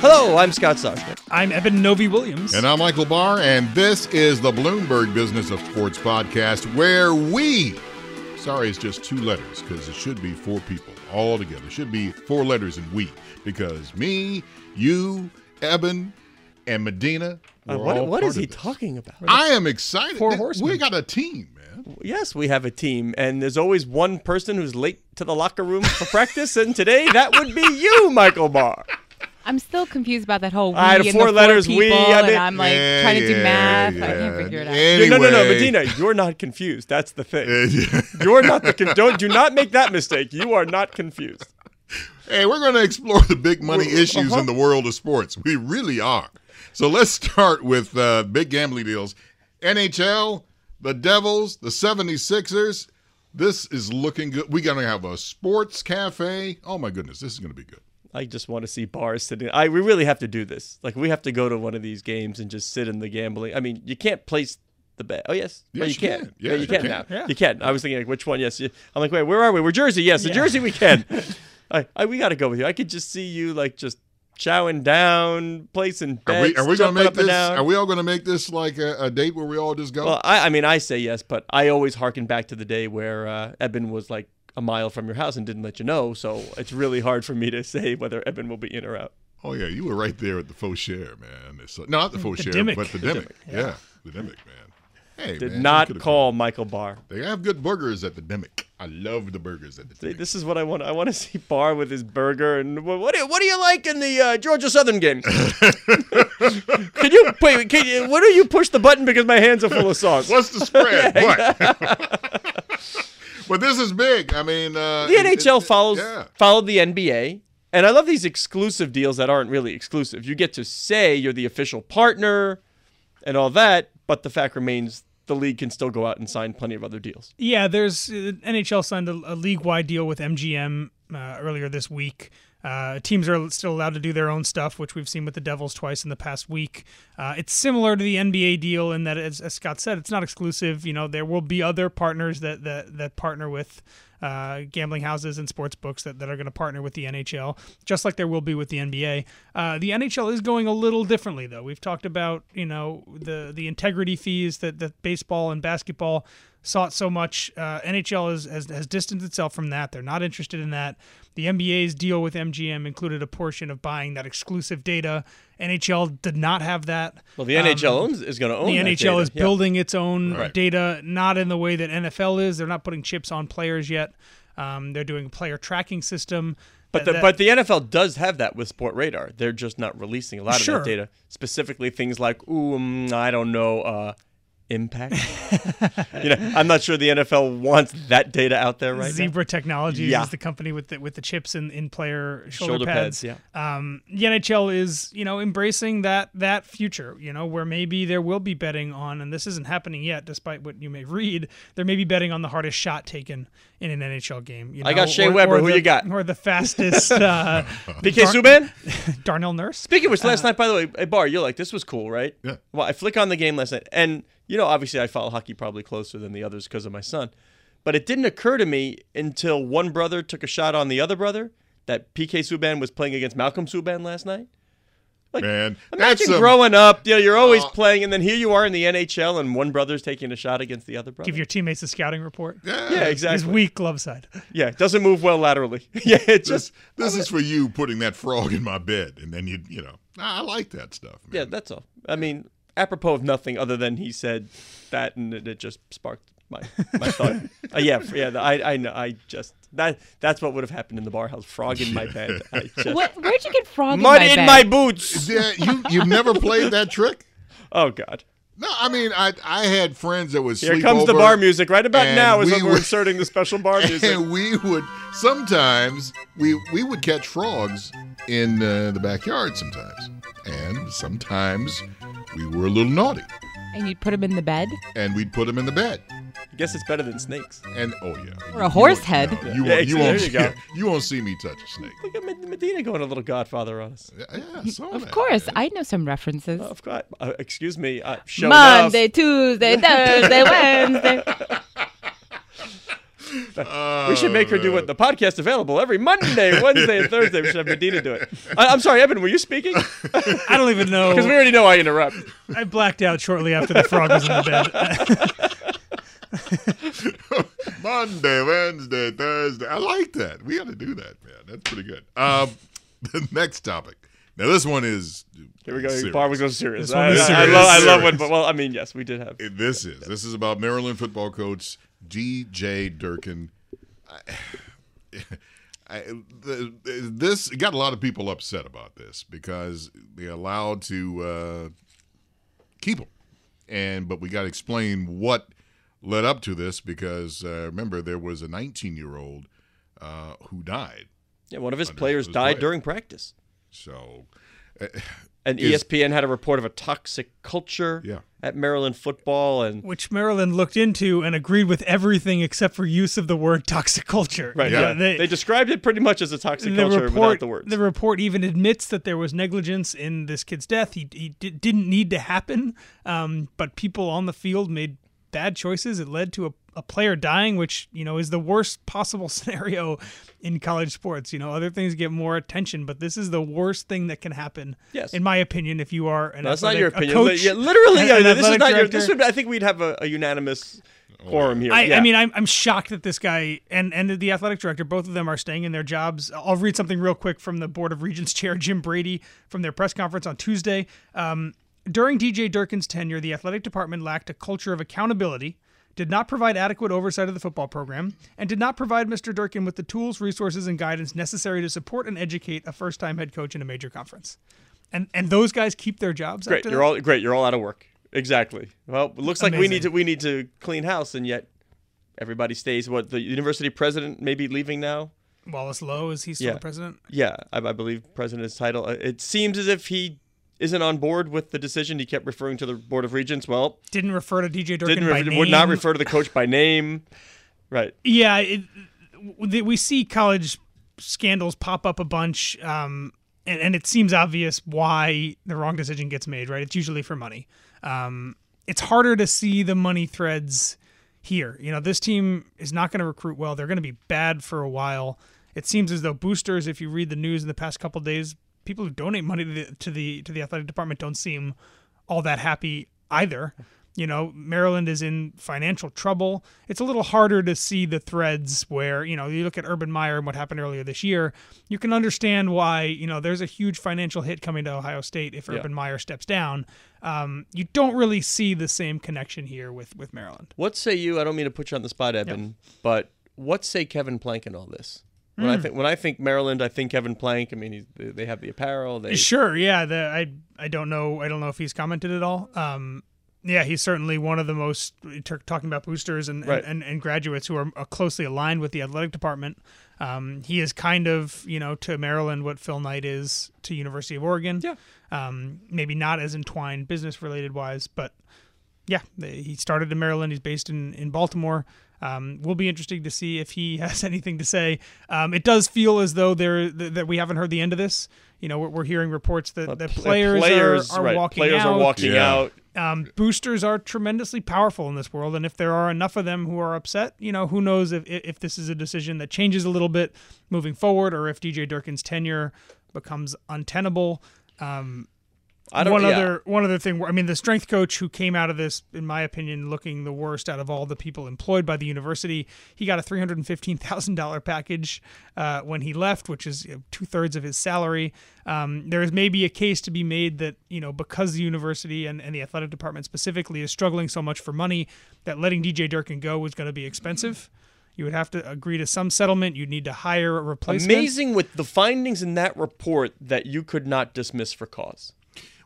Hello, I'm Scott Soshnick. I'm Eben Novy-Williams. And I'm Michael Barr, and this is the Bloomberg Business of Sports podcast, where we, sorry, it's just two letters because it should be four people all together. It should be four letters in we because me, you, Eben, and Madena. Uh, we're what all what part is he this. talking about? I am excited. Four Th- horsemen. We got a team, man. yes, we have a team, and there's always one person who's late to the locker room for practice, and today that would be you, Michael Barr. I'm still confused about that whole we I had and four the letters, four we, people, I and mean- I'm like Yeah, trying to do yeah, math. I can't figure it out. Anyway, No, no, no, Madena, you're not confused. That's the thing. You're not the con- don't do not make that mistake. You are not confused. Hey, we're going to explore the big money Well, issues uh-huh. in the world of sports. We really are. So let's start with uh, big gambling deals. NHL, the Devils, the 76ers. This is looking good. We're going to have a sports cafe. Oh, my goodness. This is going to be good. I just want to see bars sitting. I we really have to do this. Like we have to go to one of these games and just sit in the gambling. I mean, you can't place the bet. Oh yes, oh, Yes, you you can. can. Yeah, Yes, you you can, can. now. Yeah. You can. I was thinking like which one? Yes. I'm like, wait, where are we? We're Jersey. Yes, the Yeah. Jersey we can. I, I we got to go with you. I could just see you like just chowing down, placing Are bets, we, are we going to jumping make up and this? down. Are we all going to make this like a, a date where we all just go? Well, I, I mean, I say yes, but I always harken back to the day where uh, Eben was like a mile from your house and didn't let you know. So it's really hard for me to say whether Eben will be in or out. oh, yeah. You were right there at the Fauchère, man. It's, uh, no, not the faux The share, Dimmick. but the The Dimmick. Yeah. the Dimmick, man. Hey, Did man, not could've- call Michael Barr. They have good burgers at the Dimmick. I love the burgers at the See, Dimmick. This is what I want. I want to see Barr with his burger and what, what do you, what do you like in the uh, Georgia Southern game? can you wait? Can you, what do you push the button because my hands are full of sauce? What's the spread? what? But this is big. I mean, uh, the it- NHL it- follows Yeah. followed the NBA, and I love these exclusive deals that aren't really exclusive. You get to say you're the official partner and all that, but the fact remains the league can still go out and sign plenty of other deals. Yeah, there's uh, NHL signed a, a league-wide deal with MGM uh, earlier this week. Uh, teams are still allowed to do their own stuff, which we've seen with the Devils twice in the past week. Uh, it's similar to the NBA deal in that, as, as Scott said, it's not exclusive. You know, there will be other partners that that, that partner with uh, gambling houses and sports books that, that are going to partner with the NHL, just like there will be with the NBA. Uh, the NHL is going a little differently, though. We've talked about you know the the integrity fees that that baseball and basketball sought so much. Uh, NHL is, has, has distanced itself from that. They're not interested in that. The NBA's deal with MGM included a portion of buying that exclusive data. NHL did not have that. Well, the Um, NHL owns, is going to own the NHL data. is Yeah. building its own Right. data, not in the way that NFL is. They're not putting chips on players yet. Um, they're doing a player tracking system. But the, that- but the NFL does have that with Sportradar. They're just not releasing a lot of Sure. that data. Specifically, things like, ooh, mm, I don't know, uh, impact. you know, I'm not sure the NFL wants that data out there right Zebra Technologies Yeah. is the company with the with the chips in, in player shoulder, Shoulder pads. pads, yeah. Um, the NHL is you know embracing that that future. You know where maybe there will be betting on, and this isn't happening yet, despite what you may read. There may be betting on the hardest shot taken in an NHL game. You I got Shea or- Weber. or Who the- you got? Or the fastest uh, PK Dar- Subban? Darnell Nurse. Speaking of which, last night, by the way, hey, Barr, you're like, this was cool, right? Yeah. Well, I flick on the game last night, and, you know, obviously I follow hockey probably closer than the others because of my son. But it didn't occur to me until one brother took a shot on the other brother that PK Subban was playing against Malcolm Subban last night. Like, Man, Imagine that's a- growing up, you know, you're always Uh, playing, and then here you are in the NHL, and one brother's taking a shot against the other brother. Give your teammates a scouting report. Yeah, yeah, He's exactly. weak glove side. Yeah, it doesn't move well laterally. yeah, it just This, this is for you putting that frog in my bed, and then you, you know, I like that stuff. Man. yeah, that's all. I mean, apropos of nothing other than he said that, and it, it just sparked my my thought. Uh, yeah, yeah. I I know. I just that that's what would have happened in the Barr house. Frog in my bed. I just, What, where'd you get frog mud in my in bed? my boots. Yeah, you you've never played that trick? Oh God. No, I mean, I I had friends that would Here comes the Barr music. Right about now is we when we're would- inserting the special Barr music. And we would sometimes we we would catch frogs in uh, the backyard sometimes, and sometimes we were a little naughty, And you'd put him in the bed? and we'd put him in the bed. I guess it's better than snakes. And oh yeah, Or a horse head? you Yeah, won't you won't you go. you won't see me touch a snake. Look at Madena going a little Godfather on us. Yeah, yeah, I Of that. course, I know some references. Oh, of course. Uh, excuse me. Uh, show Monday, Tuesday, Thursday, Wednesday. We should make her do it. The podcast available every Monday, Wednesday, and Thursday. We should have Madena do it. I, I'm sorry, Eben. Were you speaking? I don't even know. Because we already know I interrupt. I blacked out shortly after the frog was in the bed. Monday, Wednesday, Thursday. I like that. We got to do that, man. That's pretty good. Um, the next topic. Now this one is Here we go. serious. Bar was going serious. This one I, is I- I love. I love Serious. when. But well, I mean, yes, we did have. This is this is about Maryland football coach D.J. Durkin. I, I, the, this got a lot of people upset about this because they allowed to uh, keep him, and but we got to explain what led up to this because uh, remember there was a 19 year old uh, who died, Yeah, one of his players died play. during practice. so And Is- ESPN had a report of a toxic culture Yeah. at Maryland football, and which Maryland looked into and agreed with everything except for use of the word toxic culture. right, You yeah, they- they, described it pretty much as a toxic culture report, without the words. the report even admits that there was negligence in this kid's death. He, he di- didn't need to happen, um, but people on the field made bad choices. It led to a, a player dying, which you know is the worst possible scenario in college sports. You know, other things get more attention, but this is the worst thing that can happen. Yes. in my opinion, if you are an No, that's not your a opinion. coach, yeah, literally, an- yeah, an this is athletic not your. This would. I think we'd have a, a unanimous quorum here. I, yeah. I mean, I'm, I'm shocked that this guy and, and the athletic director, both of them are staying in their jobs. I'll read something real quick from the Board of Regents chair, Jim Brady, from their press conference on Tuesday. Um, during DJ Durkin's tenure, the athletic department lacked a culture of accountability, did not provide adequate oversight of the football program, and did not provide Mr. Durkin with the tools, resources, and guidance necessary to support and educate a first time head coach in a major conference. And, and those guys keep their jobs. great. You're that? all great. You're all out of work. Exactly. Well, it looks like we need to we need to clean house, and yet everybody stays. What the university president may be leaving now. Wallace Loh is he still Yeah. the president? Yeah, I, I believe president's title. Uh, It seems as if he isn't on board with the decision. He kept referring to the board of regents. Well, Didn't refer to DJ Durkin didn't by refer- name. would not refer to the coach by name. Right. Yeah, it, we see college scandals pop up a bunch, um, and, and it seems obvious why the wrong decision gets made. Right? It's usually for money. Um, it's harder to see the money threads here. You know, this team is not going to recruit well. They're going to be bad for a while. It seems as though boosters, if you read the news in the past couple days, people who donate money to the to the to the athletic department don't seem all that happy either. You know, Maryland is in financial trouble. It's a little harder to see the threads where, you know, you look at Urban Meyer and what happened earlier this year, you can understand why, you know, there's a huge financial hit coming to Ohio State if Yeah. Urban Meyer steps down. Um, you don't really see the same connection here with, with Maryland. What say you? I don't mean to put you on the spot, Eben, but what say Kevin Plank in all this? When Hmm. I think when I think Maryland, I think Kevin Plank. I mean, he's, they have the apparel. They Sure, yeah. The, I I don't know. I don't know if he's commented at all. Um, yeah, he's certainly one of the most talking about boosters and, Right. and, and graduates who are uh, closely aligned with the athletic department. Um, he is kind of you know to Maryland what Phil Knight is to University of Oregon. Yeah. Um, maybe not as entwined business related wise, but yeah, they- he started in Maryland. He's based in in Baltimore. Um, will be interesting to see if he has anything to say. Um, it does feel as though there th- that we haven't heard the end of this. You know, we're, we're hearing reports that, that players, players, are, are right, walking players out. are walking Yeah. out. Um, boosters are tremendously powerful in this world, and if there are enough of them who are upset, you know, who knows if if this is a decision that changes a little bit moving forward, or if DJ Durkin's tenure becomes untenable. Um, I don't. one yeah. other one other thing. I mean, the strength coach who came out of this, in my opinion, looking the worst out of all the people employed by the university. He got a three hundred and fifteen thousand dollar package uh, when he left, which is two thirds of his salary. Um, there is maybe a case to be made that you know because the university and, and the athletic department specifically is struggling so much for money, that letting DJ Durkin go was going to be expensive. You would have to agree to some settlement. You'd need to hire a replacement. Amazing with the findings in that report that you could not dismiss for cause.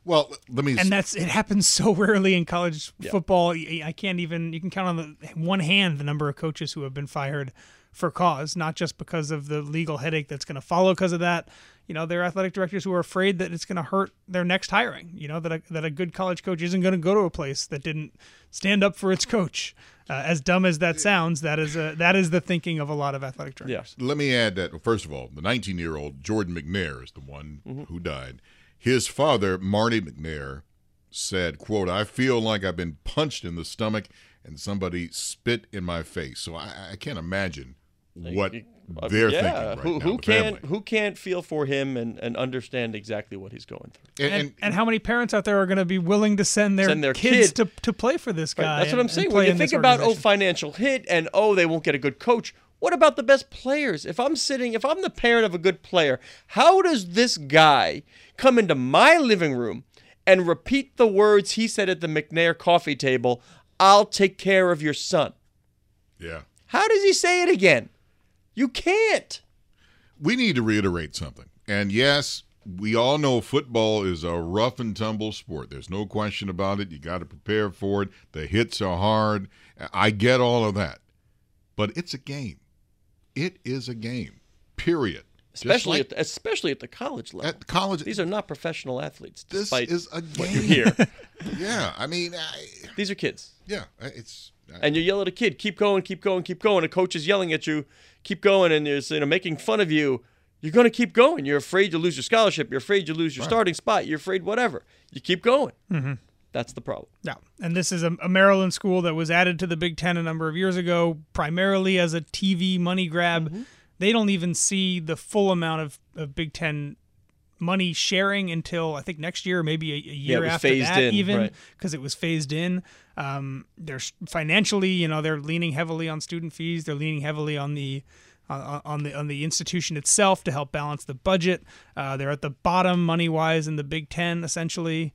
Well, let me. and that's it happens so rarely in college football. I I can't even you can count on the one hand the number of coaches who have been fired for cause, not just because of the legal headache that's going to follow because of that. You know, there are athletic directors who are afraid that it's going to hurt their next hiring. You know that a, that a good college coach isn't going to go to a place that didn't stand up for its coach. Uh, as dumb as that sounds, that is a, that is the thinking of a lot of athletic directors. Yeah. let me add that first of all, the 19-year-old Jordan McNair is the one who died. His father, Marty McNair, said, "quote I feel like I've been punched in the stomach and somebody spit in my face." So I, I can't imagine what Uh, they're yeah. thinking right who now. who can't family. who can't feel for him and, and understand exactly what he's going through? And, And, and- and how many parents out there are going to be willing to send their, Send their kids kid. to, to play for this guy? Right, That's what I'm saying. When you think about oh financial hit and oh they won't get a good coach. What about the best players? If I'm sitting, if I'm the parent of a good player, how does this guy come into my living room and repeat the words he said at the McNair coffee table? I'll take care of your son. yeah. How does he say it again? You can't. we need to reiterate something. And yes, we all know football is a rough and tumble sport. There's no question about it. You got to prepare for it. The hits are hard. I get all of that. But it's a game. It is a game. Period. Especially like at the, especially at the college level. at college. These are not professional athletes. this is a what you game. hear, yeah, I mean, I, these are kids. yeah, it's and you yell at a kid, keep going, keep going, keep going. A coach is yelling at you, keep going, and there's you know making fun of you. You're going to keep going. You're afraid you lose your scholarship. You're afraid you lose your starting spot. You're afraid whatever. You keep going. Mm-hmm. That's the problem. Yeah, and this is a, a Maryland school that was added to the Big Ten a number of years ago, primarily as a TV money grab. Mm-hmm. They don't even see the full amount of, of Big Ten money sharing until I think next year, maybe a, a year was after that, in, even right. because it was phased in. Um, they're financially, you know, they're leaning heavily on student fees. They're leaning heavily on the uh, on the on the institution itself to help balance the budget. Uh, they're at the bottom money wise in the Big Ten, essentially.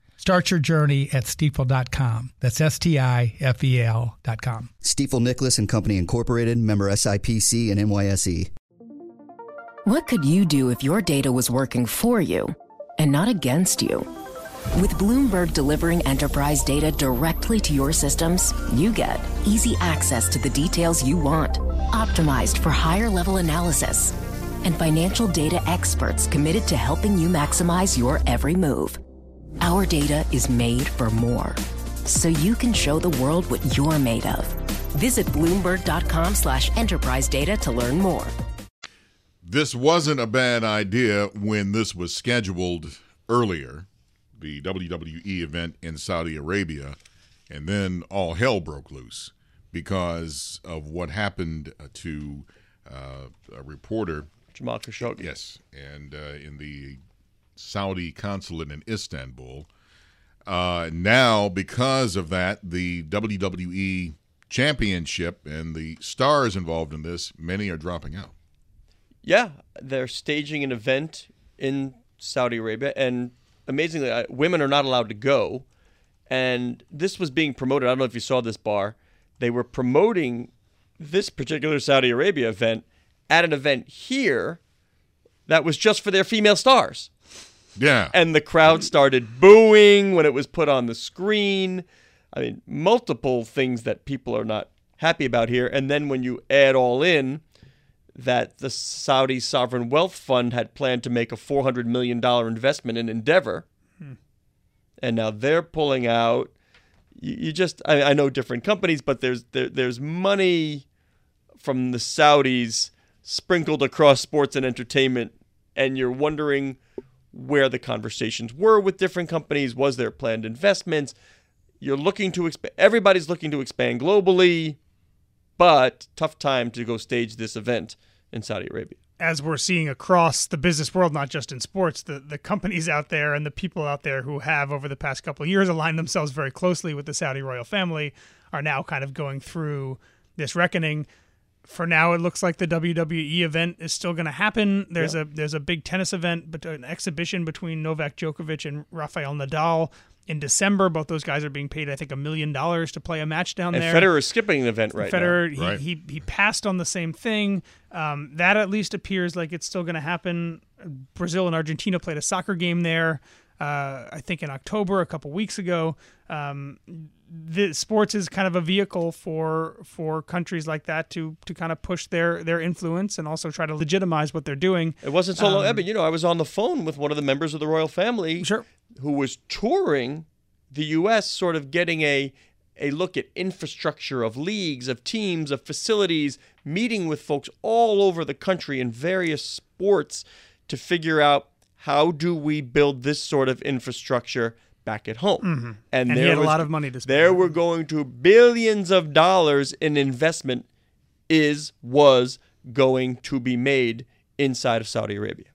Start your journey at stifel.com. That's S T I F E L.com. Stifel Nicolaus and Company Incorporated, member SIPC and NYSE. What could you do if your data was working for you and not against you? With Bloomberg delivering enterprise data directly to your systems, you get easy access to the details you want, optimized for higher level analysis, and financial data experts committed to helping you maximize your every move. Our data is made for more, so you can show the world what you're made of. Visit Bloomberg.com slash enterprise data to learn more. This wasn't a bad idea when this was scheduled earlier, the WWE event in Saudi Arabia, and then all hell broke loose because of what happened uh, to uh, a reporter. Jamal Khashoggi. Yes, and uh, in the Saudi consulate in Istanbul. Uh, now, because of that, the WWE championship and the stars involved in this, many are dropping out. Yeah, they're staging an event in Saudi Arabia, and amazingly, uh, women are not allowed to go. And this was being promoted. I don't know if you saw this Barr. They were promoting this particular Saudi Arabia event at an event here that was just for their female stars. Yeah. And the crowd started booing when it was put on the screen. I mean, multiple things that people are not happy about here. And then when you add all in that the Saudi Sovereign Wealth Fund had planned to make a $400 million investment in Endeavor, hmm. and now they're pulling out. You, you just, I, I know different companies, but there's there, there's money from the Saudis sprinkled across sports and entertainment, and you're wondering where the conversations were with different companies. Was there planned investments? You're looking to expand. Everybody's looking to expand globally, but tough time to go stage this event in Saudi Arabia. as we're seeing across the business world, not just in sports, the, the companies out there and the people out there who have over the past couple of years aligned themselves very closely with the Saudi royal family are now kind of going through this reckoning. For now, it looks like the WWE event is still going to happen. There's a there's a big tennis event, but an exhibition between Novak Djokovic and Rafael Nadal in December. Both those guys are being paid, I think, a million dollars to play a match down And there. Federer is skipping an event right Federer, now. Right. he, he he passed on the same thing. Um, that at least appears like it's still going to happen. Brazil and Argentina played a soccer game there. Uh, I think in October, a couple weeks ago. Um, the sports is kind of a vehicle for for countries like that to to kind of push their their influence and also try to legitimize what they're doing. It wasn't so long, but you know, I was on the phone with one of the members of the royal family, Sure. who was touring the U.S., sort of getting a a look at infrastructure of leagues, of teams, of facilities, meeting with folks all over the country in various sports to figure out how do we build this sort of infrastructure back at home. Mm-hmm. And he there had a was- lot of money to spend. There were going to billions of dollars in investment is was going to be made inside of Saudi Arabia.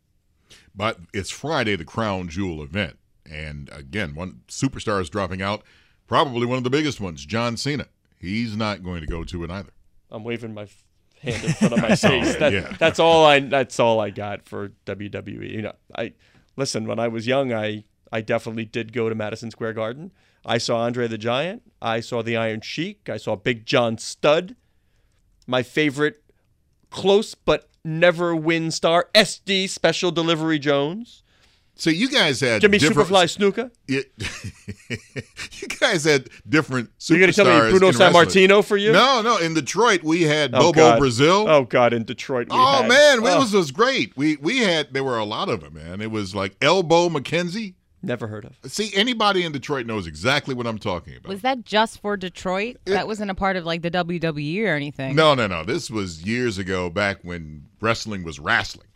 But it's Friday, the crown jewel event. And again, one superstar is dropping out, probably one of the biggest ones, John Cena. He's not going to go to it either. I'm waving my f- hand in front of my face. That, yeah. That's all I. That's all I got for WWE. You know, I listen. When I was young, I I definitely did go to Madison Square Garden. I saw Andre the Giant. I saw the Iron Sheik. I saw Big John Studd. My favorite, close but never win star, SD Special Delivery Jones. So you guys had Jimmy different, Superfly Snuka. It, you guys had different superstars. You're gonna tell me Bruno in San wrestling. Martino for you? No, no. In Detroit, we had Oh, Bobo God. Brazil. Oh God, in Detroit. We Oh had- man, it oh, was was great. We we had there were a lot of them, man. It was like Elbow McKenzie. never heard of. See, anybody in Detroit knows exactly what I'm talking about. Was that just for Detroit? that wasn't a part of like the WWE or anything. No, no, no. This was years ago, back when wrestling was wrestling.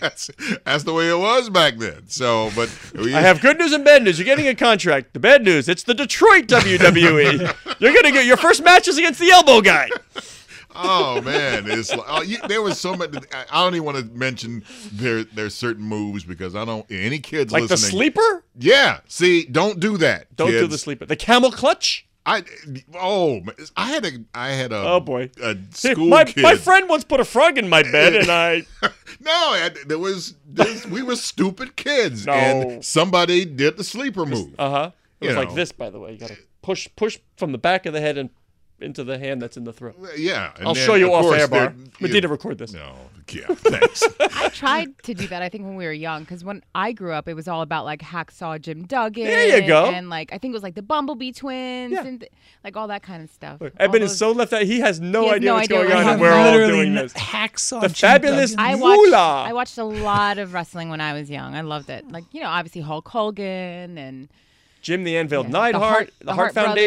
That's, that's the way it was back then. So, but we, I have good news and bad news. You're getting a contract. The bad news, it's the Detroit WWE. You're gonna get your first match is against the elbow guy. Oh man, it's like, oh, you, there was so much. I- don't even want to mention there there's certain moves because I don't any kids Like the listening. sleeper? Yeah, see, don't do that. Don't do the sleeper. The camel clutch? I oh, I had a I had a Oh, boy. a school my, kid. my friend once put a frog in my bed and I No, I- there was this, we were stupid kids, No. and somebody did the sleeper move. uh-huh. It was You like this, by the way. You gotta push push from the back of the head and into the hand that's in the throat. yeah, and I'll then, show you of off course, air bar. there- Madena, record this. No, yeah, thanks. I tried to do that. I think when we were young, because when I grew up, it was all about like hacksaw Jim Duggan. There you go. And like I think it was like the Bumblebee twins Yeah. and th- like all that kind of stuff. Look, All Eben is so left out. He has no He has idea no what's idea going on, he's and we're all doing this. Hacksaw The Jim fabulous Duggan. I watched. I watched a lot of wrestling when I was young. I loved it. Like you know, obviously Hulk Hogan and Jim the Anvil Yeah. The Neidhart, Hart- the, the Hart Hart brothers.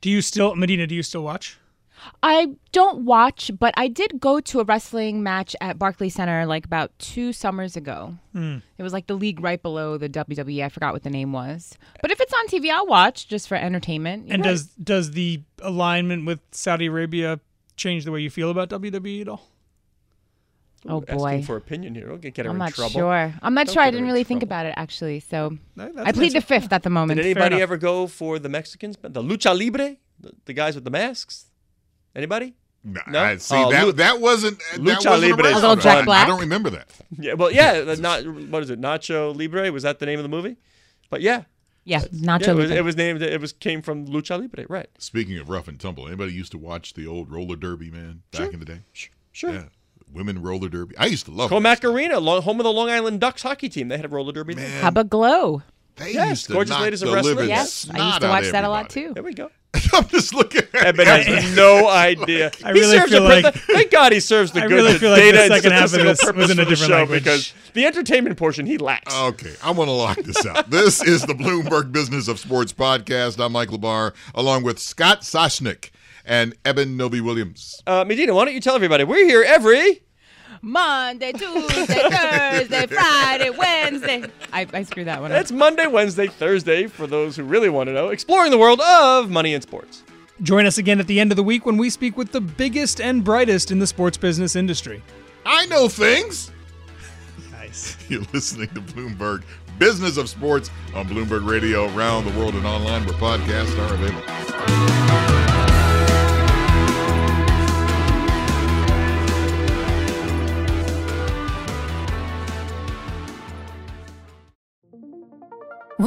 Do you still, Madena? Do you still watch? I don't watch, but I did go to a wrestling match at Barclays Center like about two summers ago. Hmm. It was like the league right below the WWE. I forgot what the name was. But if it's on TV, I'll watch just for entertainment. You're And right. does does the alignment with Saudi Arabia change the way you feel about WWE at all? Oh Asking boy. for opinion here. Don't get, get her I'm in not trouble. sure. I'm not Don't sure. I didn't really think about it actually. So That- I plead the fifth at the moment. Did anybody ever go for the Mexicans? The Lucha Libre? The, the guys with the masks? Anybody? No, No? I, see Oh, that Lu- that wasn't that Lucha wasn't Libre around. is Little Jack I- I don't remember that. Yeah, well, yeah. Not what is it? Nacho Libre was that the name of the movie? But yeah, yeah, yeah Nacho it, was, it was named. It was came from Lucha Libre, right? Speaking of rough and tumble, anybody used to watch the old roller derby, man, back in the day? Sure. Yeah, women roller derby. I used to love it. Commack Arena, lo- home of the Long Island Ducks hockey team. They had a roller derby. there. Man, How about Glow? they Yes, used to Gorgeous knock Ladies of the Wrestling. Yes, I used to watch that a lot too. There we go. I'm just looking at Eben has no idea. I He really serves feel the pur- like- Thank God he serves the I good really feel like the data and second half of this was purpose in a the different show language. because the entertainment portion he lacks. Okay, I want to lock this out. this is the Bloomberg Business of Sports podcast. I'm Mike Labar, along with Scott Soshnick. And Eben Novy-Williams. Uh, Madena, why don't you tell everybody we're here every Monday, Tuesday, Thursday, Friday, Wednesday. I, I screwed that one up. It's Monday, Wednesday, Thursday for those who really want to know, exploring the world of money and sports. Join us again at the end of the week when we speak with the biggest and brightest in the sports business industry. I know things. Nice. You're listening to Bloomberg Business of Sports on Bloomberg Radio around the world and online where podcasts are available.